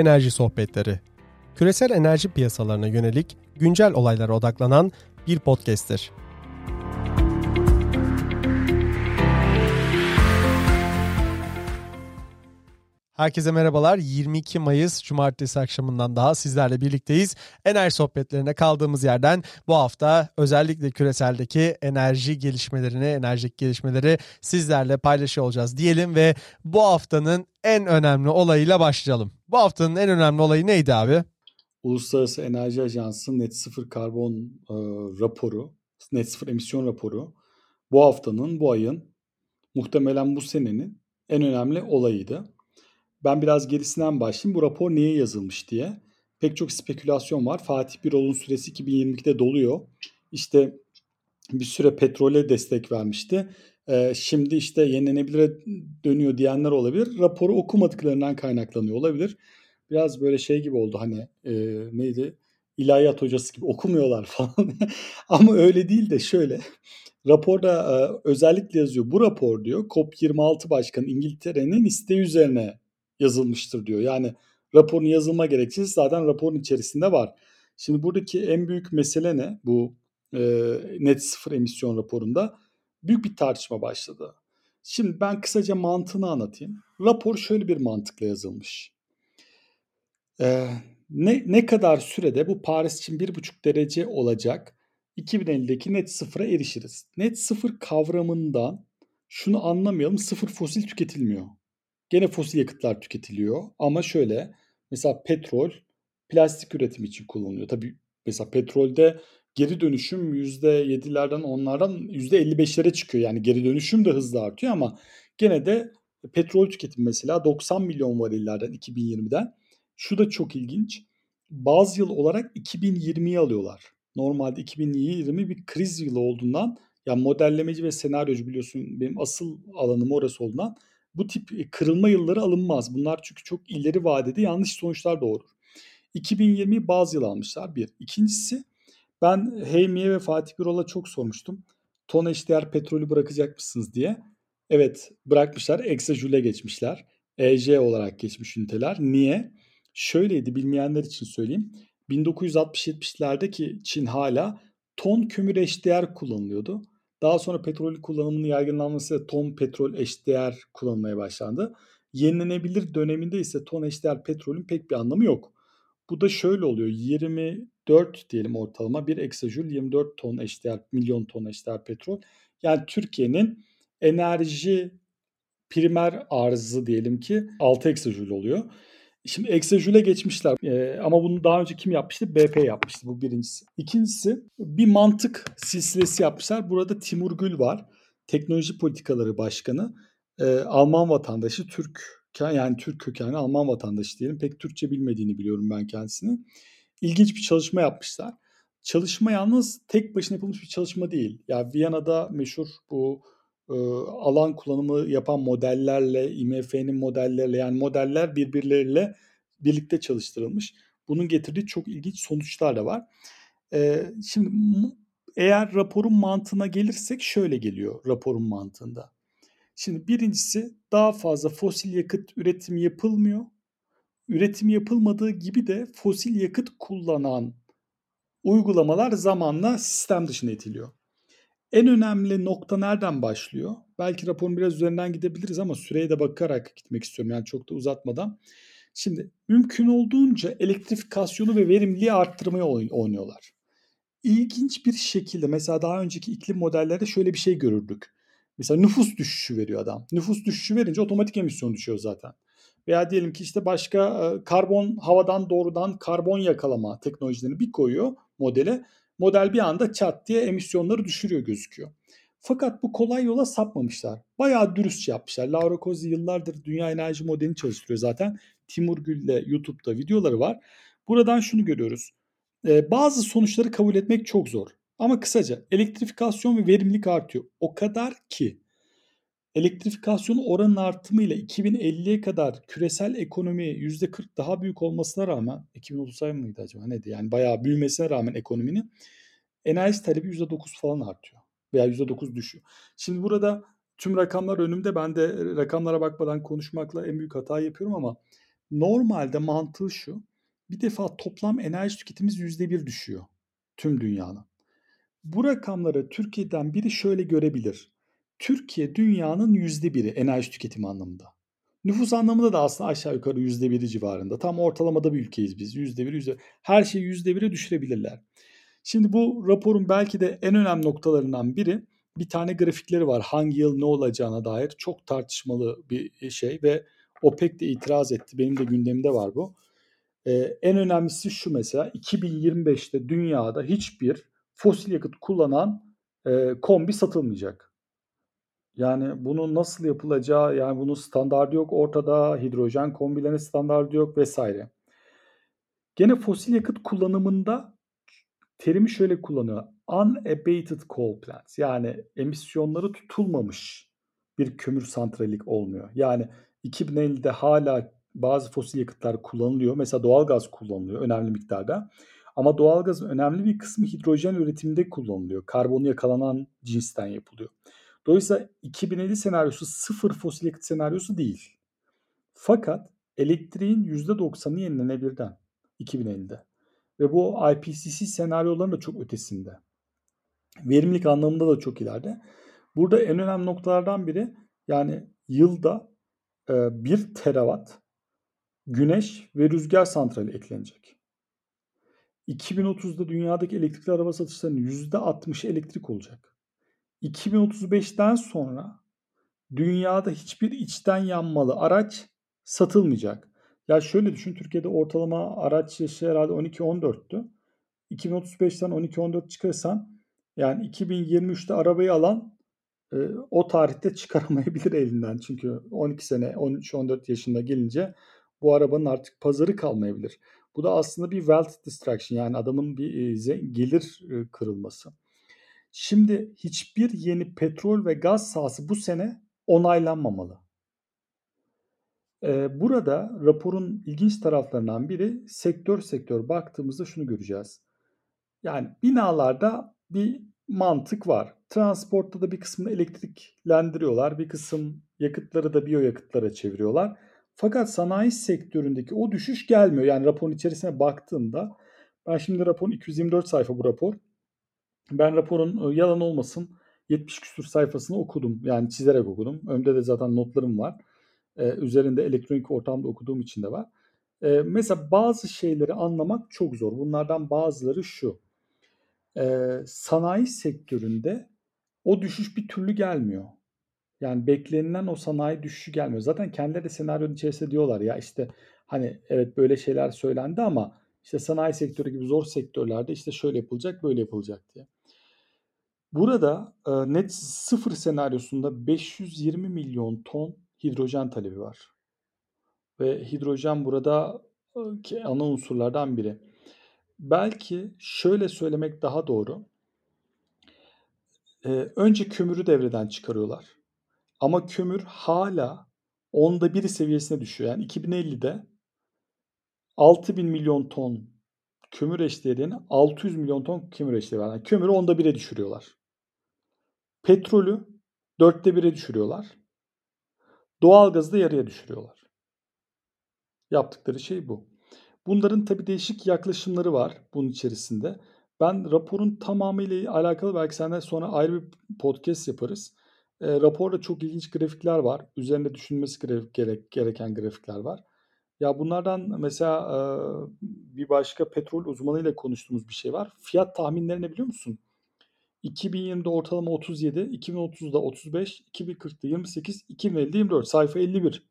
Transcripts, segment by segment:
Enerji Sohbetleri. Küresel enerji piyasalarına yönelik güncel olaylara odaklanan bir podcast'tir. Herkese merhabalar. 22 Mayıs Cumartesi akşamından daha sizlerle birlikteyiz. Enerji sohbetlerine kaldığımız yerden bu hafta özellikle küreseldeki enerji gelişmelerini, enerjik gelişmeleri sizlerle paylaşıyor olacağız diyelim ve bu haftanın en önemli olayıyla başlayalım. Bu haftanın en önemli olayı neydi abi? Uluslararası Enerji Ajansı net sıfır karbon e, raporu, net sıfır emisyon raporu bu haftanın, bu ayın muhtemelen bu senenin en önemli olayıydı. Ben biraz gerisinden başlayayım. Bu rapor niye yazılmış diye. Pek çok spekülasyon var. Fatih Birol'un süresi 2022'de doluyor. İşte bir süre petrole destek vermişti. Ee, şimdi işte yenilenebilire dönüyor diyenler olabilir. Raporu okumadıklarından kaynaklanıyor olabilir. Biraz böyle şey gibi oldu hani e, neydi? İlahiyat hocası gibi okumuyorlar falan. Ama öyle değil de şöyle. Raporda e, özellikle yazıyor. Bu rapor diyor COP26 Başkanı İngiltere'nin isteği üzerine yazılmıştır diyor. Yani raporun yazılma gerekçesi zaten raporun içerisinde var. Şimdi buradaki en büyük mesele ne? Bu e, net sıfır emisyon raporunda büyük bir tartışma başladı. Şimdi ben kısaca mantığını anlatayım. Rapor şöyle bir mantıkla yazılmış. Ee, ne, ne kadar sürede bu Paris için 1,5 derece olacak 2050'deki net sıfıra erişiriz. Net sıfır kavramından şunu anlamayalım sıfır fosil tüketilmiyor. Gene fosil yakıtlar tüketiliyor ama şöyle mesela petrol plastik üretimi için kullanılıyor. Tabii mesela petrolde geri dönüşüm %7'lerden onlardan %55'lere çıkıyor. Yani geri dönüşüm de hızlı artıyor ama gene de petrol tüketimi mesela 90 milyon varillerden 2020'den. Şu da çok ilginç. Bazı yıl olarak 2020'yi alıyorlar. Normalde 2020 bir kriz yılı olduğundan ya modellemeci ve senaryocu biliyorsun benim asıl alanım orası olduğundan bu tip e, kırılma yılları alınmaz. Bunlar çünkü çok ileri vadede yanlış sonuçlar doğurur. 2020 bazı yıl almışlar bir. İkincisi ben Heymiye ve Fatih Birol'a çok sormuştum. Ton eşdeğer petrolü bırakacak mısınız diye. Evet bırakmışlar. Exajule geçmişler. EJ olarak geçmiş üniteler. Niye? Şöyleydi bilmeyenler için söyleyeyim. 1960-70'lerdeki Çin hala ton kömür eşdeğer kullanılıyordu. Daha sonra petrol kullanımının yaygınlanmasıyla ton petrol eşdeğer kullanılmaya başlandı. Yenilenebilir döneminde ise ton eşdeğer petrolün pek bir anlamı yok. Bu da şöyle oluyor. 24 diyelim ortalama bir eksajül 24 ton eşdeğer milyon ton eşdeğer petrol. Yani Türkiye'nin enerji primer arzı diyelim ki 6 eksajül oluyor. Şimdi Exajül'e geçmişler ee, ama bunu daha önce kim yapmıştı? BP yapmıştı bu birincisi. İkincisi bir mantık silsilesi yapmışlar. Burada Timur Gül var. Teknoloji Politikaları Başkanı. Ee, Alman vatandaşı, Türk yani Türk kökenli Alman vatandaşı diyelim. Pek Türkçe bilmediğini biliyorum ben kendisini. İlginç bir çalışma yapmışlar. Çalışma yalnız tek başına yapılmış bir çalışma değil. Ya yani Viyana'da meşhur bu e, alan kullanımı yapan modellerle, IMF'nin modellerle yani modeller birbirleriyle birlikte çalıştırılmış. Bunun getirdiği çok ilginç sonuçlar da var. E, şimdi eğer raporun mantığına gelirsek şöyle geliyor raporun mantığında. Şimdi birincisi daha fazla fosil yakıt üretimi yapılmıyor. Üretim yapılmadığı gibi de fosil yakıt kullanan uygulamalar zamanla sistem dışına itiliyor. En önemli nokta nereden başlıyor? Belki raporun biraz üzerinden gidebiliriz ama süreye de bakarak gitmek istiyorum. Yani çok da uzatmadan. Şimdi mümkün olduğunca elektrifikasyonu ve verimliliği arttırmaya oynuyorlar. İlginç bir şekilde mesela daha önceki iklim modellerde şöyle bir şey görürdük. Mesela nüfus düşüşü veriyor adam. Nüfus düşüşü verince otomatik emisyon düşüyor zaten. Veya diyelim ki işte başka karbon havadan doğrudan karbon yakalama teknolojilerini bir koyuyor modele model bir anda çat diye emisyonları düşürüyor gözüküyor. Fakat bu kolay yola sapmamışlar. Bayağı dürüstçe yapmışlar. Laura Kozzi yıllardır dünya enerji modelini çalıştırıyor zaten. Timur Gül'le YouTube'da videoları var. Buradan şunu görüyoruz. Ee, bazı sonuçları kabul etmek çok zor. Ama kısaca elektrifikasyon ve verimlilik artıyor. O kadar ki elektrifikasyon oranın artımıyla 2050'ye kadar küresel ekonomi %40 daha büyük olmasına rağmen 2030 mıydı acaba neydi yani bayağı büyümesine rağmen ekonominin enerji talebi %9 falan artıyor veya %9 düşüyor. Şimdi burada tüm rakamlar önümde ben de rakamlara bakmadan konuşmakla en büyük hata yapıyorum ama Normalde mantığı şu. Bir defa toplam enerji tüketimimiz %1 düşüyor tüm dünyanın. Bu rakamları Türkiye'den biri şöyle görebilir. Türkiye dünyanın %1'i enerji tüketimi anlamında. Nüfus anlamında da aslında aşağı yukarı %1'i civarında. Tam ortalamada bir ülkeyiz biz. %1, %1. Her şeyi %1'e düşürebilirler. Şimdi bu raporun belki de en önemli noktalarından biri bir tane grafikleri var. Hangi yıl ne olacağına dair çok tartışmalı bir şey ve OPEC de itiraz etti. Benim de gündemimde var bu. Ee, en önemlisi şu mesela 2025'te dünyada hiçbir fosil yakıt kullanan e, kombi satılmayacak. Yani bunun nasıl yapılacağı yani bunun standardı yok ortada. Hidrojen kombilerinin standardı yok vesaire. Gene fosil yakıt kullanımında terimi şöyle kullanıyor. Unabated coal plants yani emisyonları tutulmamış bir kömür santralik olmuyor. Yani 2050'de hala bazı fosil yakıtlar kullanılıyor. Mesela doğalgaz kullanılıyor önemli miktarda. Ama doğalgazın önemli bir kısmı hidrojen üretiminde kullanılıyor. Karbonu yakalanan cinsten yapılıyor. Dolayısıyla 2050 senaryosu sıfır fosil yakıt senaryosu değil. Fakat elektriğin %90'ı yenilenebilirden 2050'de. Ve bu IPCC senaryoların da çok ötesinde. Verimlilik anlamında da çok ileride. Burada en önemli noktalardan biri yani yılda e, 1 terawatt güneş ve rüzgar santrali eklenecek. 2030'da dünyadaki elektrikli araba satışlarının %60'ı elektrik olacak. 2035'ten sonra dünyada hiçbir içten yanmalı araç satılmayacak. Ya şöyle düşün Türkiye'de ortalama araç yaşı herhalde 12-14'tü. 2035'ten 12-14 çıkarsan yani 2023'te arabayı alan e, o tarihte çıkaramayabilir elinden. Çünkü 12 sene 13-14 yaşında gelince bu arabanın artık pazarı kalmayabilir. Bu da aslında bir wealth destruction yani adamın bir e, gelir e, kırılması. Şimdi hiçbir yeni petrol ve gaz sahası bu sene onaylanmamalı. Ee, burada raporun ilginç taraflarından biri sektör sektör baktığımızda şunu göreceğiz. Yani binalarda bir mantık var. Transportta da bir kısmını elektriklendiriyorlar. Bir kısım yakıtları da biyoyakıtlara çeviriyorlar. Fakat sanayi sektöründeki o düşüş gelmiyor. Yani raporun içerisine baktığımda ben şimdi raporun 224 sayfa bu rapor. Ben raporun yalan olmasın 70 küsur sayfasını okudum. Yani çizerek okudum. Önde de zaten notlarım var. Ee, üzerinde elektronik ortamda okuduğum için de var. Ee, mesela bazı şeyleri anlamak çok zor. Bunlardan bazıları şu. Ee, sanayi sektöründe o düşüş bir türlü gelmiyor. Yani beklenilen o sanayi düşüşü gelmiyor. Zaten kendileri de senaryonun içerisinde diyorlar ya işte hani evet böyle şeyler söylendi ama işte sanayi sektörü gibi zor sektörlerde işte şöyle yapılacak böyle yapılacak diye. Burada e, net sıfır senaryosunda 520 milyon ton hidrojen talebi var. Ve hidrojen burada ki ana unsurlardan biri. Belki şöyle söylemek daha doğru. E, önce kömürü devreden çıkarıyorlar. Ama kömür hala onda biri seviyesine düşüyor. Yani 2050'de 6000 milyon ton kömür eşdeğerini 600 milyon ton kömür eşdeğeri. Yani kömürü onda bire düşürüyorlar. Petrolü dörtte bire düşürüyorlar. Doğalgazı da yarıya düşürüyorlar. Yaptıkları şey bu. Bunların tabi değişik yaklaşımları var bunun içerisinde. Ben raporun tamamıyla alakalı belki senden sonra ayrı bir podcast yaparız. E, raporda çok ilginç grafikler var. Üzerinde düşünmesi gereken grafikler var. Ya bunlardan mesela bir başka petrol uzmanıyla konuştuğumuz bir şey var. Fiyat tahminlerini biliyor musun? 2020'de ortalama 37, 2030'da 35, 2040'da 28, 2050'de 24. Sayfa 51.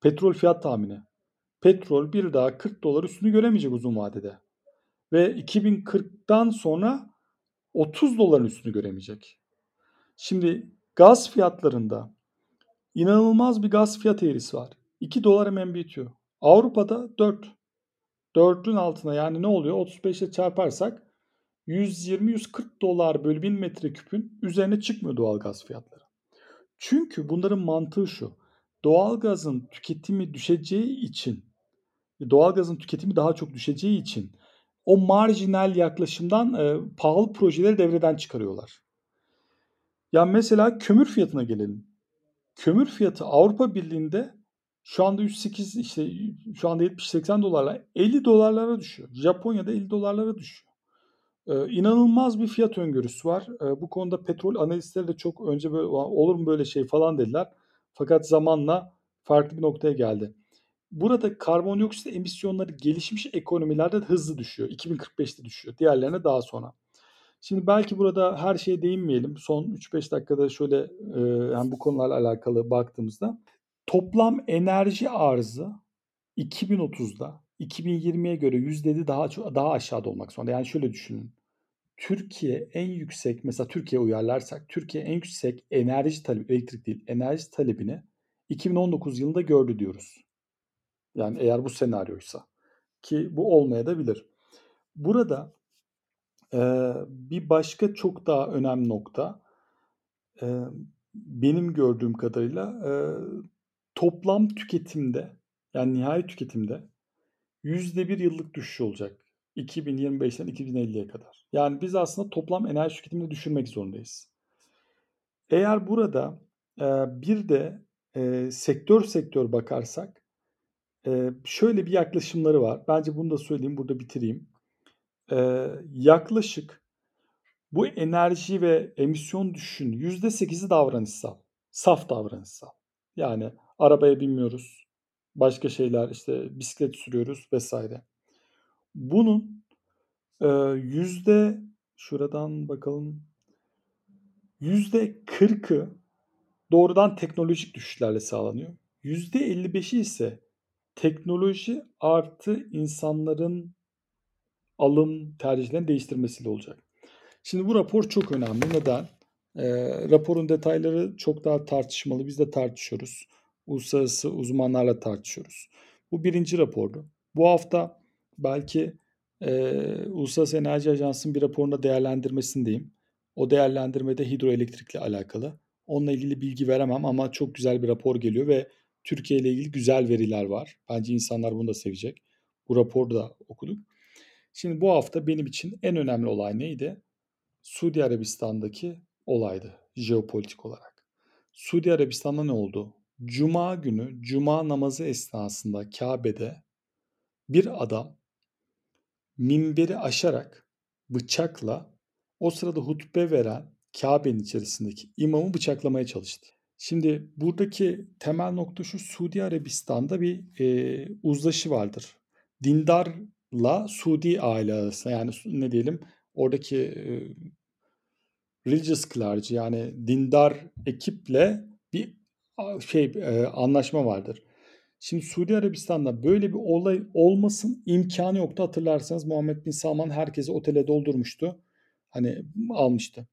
Petrol fiyat tahmini. Petrol bir daha 40 dolar üstünü göremeyecek uzun vadede. Ve 2040'dan sonra 30 doların üstünü göremeyecek. Şimdi Gaz fiyatlarında inanılmaz bir gaz fiyat eğrisi var. 2 dolar hemen bitiyor. Avrupa'da 4. 4'ün altına yani ne oluyor? 35 ile çarparsak 120-140 dolar bölü 1000 metreküpün üzerine çıkmıyor doğal gaz fiyatları. Çünkü bunların mantığı şu. Doğalgazın tüketimi düşeceği için doğalgazın tüketimi daha çok düşeceği için o marjinal yaklaşımdan e, pahalı projeleri devreden çıkarıyorlar. Ya mesela kömür fiyatına gelelim. Kömür fiyatı Avrupa Birliği'nde Şu anda 108 işte şu anda 70-80 dolarla 50 dolarlara düşüyor. Japonya'da 50 dolarlara düşüyor. Ee, inanılmaz bir fiyat öngörüsü var. Ee, bu konuda petrol analistleri de çok önce böyle olur mu böyle şey falan dediler. Fakat zamanla farklı bir noktaya geldi. Burada karbondioksit emisyonları gelişmiş ekonomilerde hızlı düşüyor. 2045'te düşüyor. Diğerlerine daha sonra. Şimdi belki burada her şeye değinmeyelim. Son 3-5 dakikada şöyle e, yani bu konularla alakalı baktığımızda toplam enerji arzı 2030'da 2020'ye göre yüzdeli daha daha aşağıda olmak zorunda. Yani şöyle düşünün. Türkiye en yüksek mesela Türkiye uyarlarsak Türkiye en yüksek enerji talebi elektrik değil enerji talebini 2019 yılında gördü diyoruz. Yani eğer bu senaryoysa ki bu olmaya da bilir. Burada e, bir başka çok daha önemli nokta e, benim gördüğüm kadarıyla e, toplam tüketimde yani nihai tüketimde yüzde bir yıllık düşüş olacak. 2025'ten 2050'ye kadar. Yani biz aslında toplam enerji tüketimini düşürmek zorundayız. Eğer burada e, bir de e, sektör sektör bakarsak e, şöyle bir yaklaşımları var. Bence bunu da söyleyeyim, burada bitireyim. E, yaklaşık bu enerji ve emisyon düşüşün %8'i davranışsal. Saf davranışsal. Yani arabaya binmiyoruz. Başka şeyler işte bisiklet sürüyoruz vesaire. Bunun e, yüzde şuradan bakalım yüzde 40'ı doğrudan teknolojik düşüşlerle sağlanıyor. Yüzde 55'i ise teknoloji artı insanların alım tercihlerini değiştirmesiyle olacak. Şimdi bu rapor çok önemli. Neden? E, raporun detayları çok daha tartışmalı. Biz de tartışıyoruz. Uluslararası uzmanlarla tartışıyoruz. Bu birinci rapordu. Bu hafta belki e, Uluslararası Enerji Ajansı'nın bir raporunda değerlendirmesindeyim. O değerlendirmede hidroelektrikle alakalı. Onunla ilgili bilgi veremem ama çok güzel bir rapor geliyor ve Türkiye ile ilgili güzel veriler var. Bence insanlar bunu da sevecek. Bu raporu da okuduk. Şimdi bu hafta benim için en önemli olay neydi? Suudi Arabistan'daki olaydı jeopolitik olarak. Suudi Arabistan'da ne oldu? Cuma günü, cuma namazı esnasında Kabe'de bir adam minberi aşarak bıçakla o sırada hutbe veren Kabe'nin içerisindeki imamı bıçaklamaya çalıştı. Şimdi buradaki temel nokta şu Suudi Arabistan'da bir e, uzlaşı vardır. Dindarla Suudi aile arasında yani ne diyelim oradaki e, religious clergy yani dindar ekiple bir şey e, anlaşma vardır. Şimdi Suudi Arabistan'da böyle bir olay olmasın imkanı yoktu. Hatırlarsanız Muhammed Bin Salman herkesi otele doldurmuştu. Hani almıştı.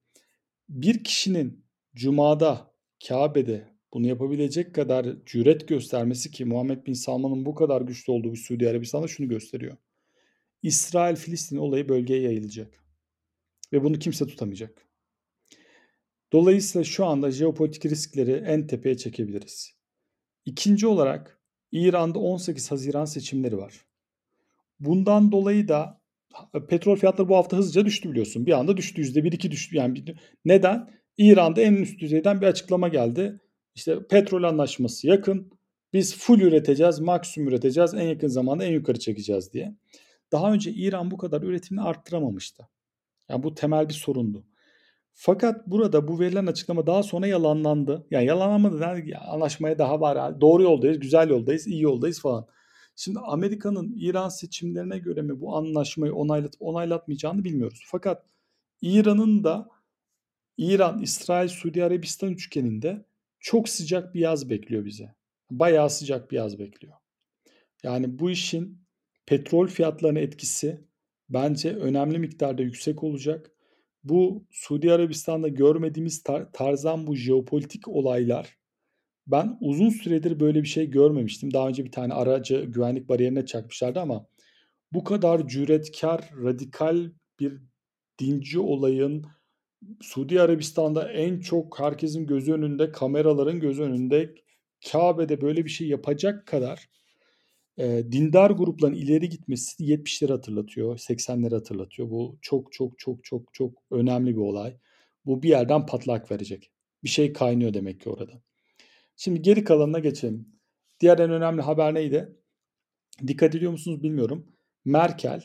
Bir kişinin Cuma'da Kabe'de bunu yapabilecek kadar cüret göstermesi ki Muhammed Bin Salman'ın bu kadar güçlü olduğu bir Suudi Arabistan'da şunu gösteriyor. İsrail-Filistin olayı bölgeye yayılacak. Ve bunu kimse tutamayacak. Dolayısıyla şu anda jeopolitik riskleri en tepeye çekebiliriz. İkinci olarak İran'da 18 Haziran seçimleri var. Bundan dolayı da petrol fiyatları bu hafta hızlıca düştü biliyorsun. Bir anda düştü %1-2 düştü. Yani neden? İran'da en üst düzeyden bir açıklama geldi. İşte petrol anlaşması yakın. Biz full üreteceğiz, maksimum üreteceğiz, en yakın zamanda en yukarı çekeceğiz diye. Daha önce İran bu kadar üretimini arttıramamıştı. Yani bu temel bir sorundu. Fakat burada bu verilen açıklama daha sonra yalanlandı. Yani yalanlanmadı yani anlaşmaya daha var. Doğru yoldayız, güzel yoldayız, iyi yoldayız falan. Şimdi Amerika'nın İran seçimlerine göre mi bu anlaşmayı onaylatıp onaylatmayacağını bilmiyoruz. Fakat İran'ın da İran, İsrail, Suudi Arabistan üçgeninde çok sıcak bir yaz bekliyor bize. Bayağı sıcak bir yaz bekliyor. Yani bu işin petrol fiyatlarına etkisi bence önemli miktarda yüksek olacak. Bu Suudi Arabistan'da görmediğimiz tar- tarzdan bu jeopolitik olaylar ben uzun süredir böyle bir şey görmemiştim. Daha önce bir tane aracı güvenlik bariyerine çakmışlardı ama bu kadar cüretkar, radikal bir dinci olayın Suudi Arabistan'da en çok herkesin gözü önünde, kameraların gözü önünde Kabe'de böyle bir şey yapacak kadar e, dindar grupların ileri gitmesi 70'leri hatırlatıyor, 80'leri hatırlatıyor. Bu çok çok çok çok çok önemli bir olay. Bu bir yerden patlak verecek. Bir şey kaynıyor demek ki orada. Şimdi geri kalanına geçelim. Diğer en önemli haber neydi? Dikkat ediyor musunuz bilmiyorum. Merkel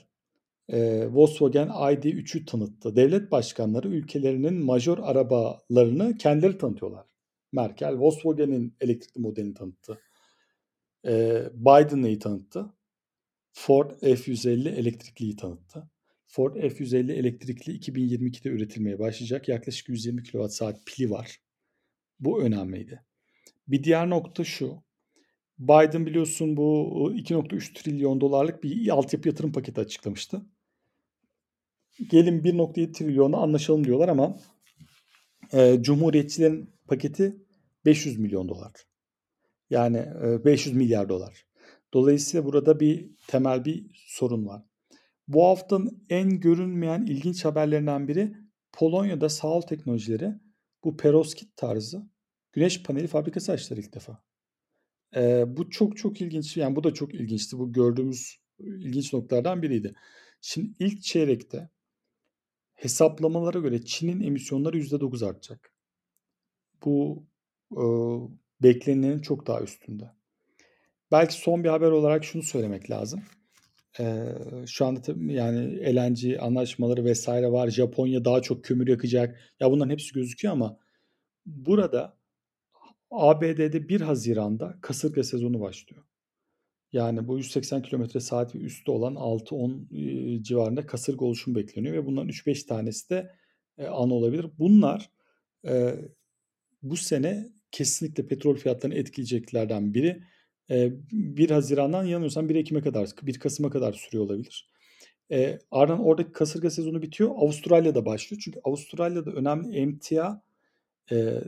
e, Volkswagen ID3'ü tanıttı. Devlet başkanları ülkelerinin major arabalarını kendileri tanıtıyorlar. Merkel Volkswagen'in elektrikli modelini tanıttı. E, Biden neyi tanıttı? Ford F-150 elektrikliyi tanıttı. Ford F-150 elektrikli 2022'de üretilmeye başlayacak. Yaklaşık 120 kWh pili var. Bu önemliydi. Bir diğer nokta şu. Biden biliyorsun bu 2.3 trilyon dolarlık bir altyapı yatırım paketi açıklamıştı. Gelin 1.7 trilyonla anlaşalım diyorlar ama e, Cumhuriyetçilerin paketi 500 milyon dolar. Yani e, 500 milyar dolar. Dolayısıyla burada bir temel bir sorun var. Bu haftanın en görünmeyen ilginç haberlerinden biri Polonya'da sağol teknolojileri bu perovskit tarzı güneş paneli fabrikası açtılar ilk defa. Ee, bu çok çok ilginç. Yani bu da çok ilginçti. Bu gördüğümüz ilginç noktalardan biriydi. Şimdi ilk çeyrekte hesaplamalara göre Çin'in emisyonları %9 artacak. Bu e, beklenenin çok daha üstünde. Belki son bir haber olarak şunu söylemek lazım. Ee, şu anda tabii yani LNG anlaşmaları vesaire var. Japonya daha çok kömür yakacak. Ya bunların hepsi gözüküyor ama burada ABD'de 1 Haziran'da kasırga sezonu başlıyor. Yani bu 180 km saat ve üstü olan 6-10 civarında kasırga oluşum bekleniyor ve bunların 3-5 tanesi de an olabilir. Bunlar e, bu sene kesinlikle petrol fiyatlarını etkileyeceklerden biri. 1 Haziran'dan yanılmıyorsam 1 Ekim'e kadar, 1 Kasım'a kadar sürüyor olabilir. E, ardından oradaki kasırga sezonu bitiyor. Avustralya'da başlıyor. Çünkü Avustralya'da önemli emtia e,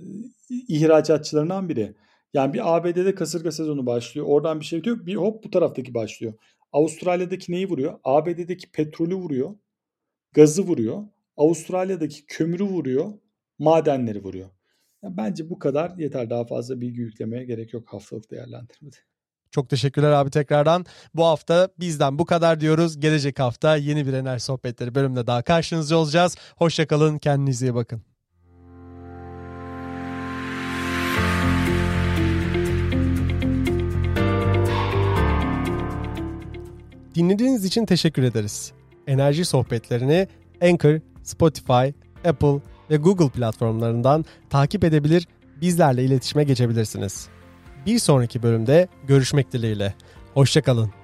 ihracatçılarından biri. Yani bir ABD'de kasırga sezonu başlıyor. Oradan bir şey bitiyor. Bir hop bu taraftaki başlıyor. Avustralya'daki neyi vuruyor? ABD'deki petrolü vuruyor. Gazı vuruyor. Avustralya'daki kömürü vuruyor. Madenleri vuruyor. Yani bence bu kadar yeter. Daha fazla bilgi yüklemeye gerek yok haftalık değerlendirmede. Çok teşekkürler abi tekrardan. Bu hafta bizden bu kadar diyoruz. Gelecek hafta yeni bir enerji sohbetleri bölümde daha karşınızda olacağız. Hoşçakalın, kendinize iyi bakın. Dinlediğiniz için teşekkür ederiz. Enerji sohbetlerini Anchor, Spotify, Apple ve Google platformlarından takip edebilir, bizlerle iletişime geçebilirsiniz. Bir sonraki bölümde görüşmek dileğiyle. Hoşçakalın.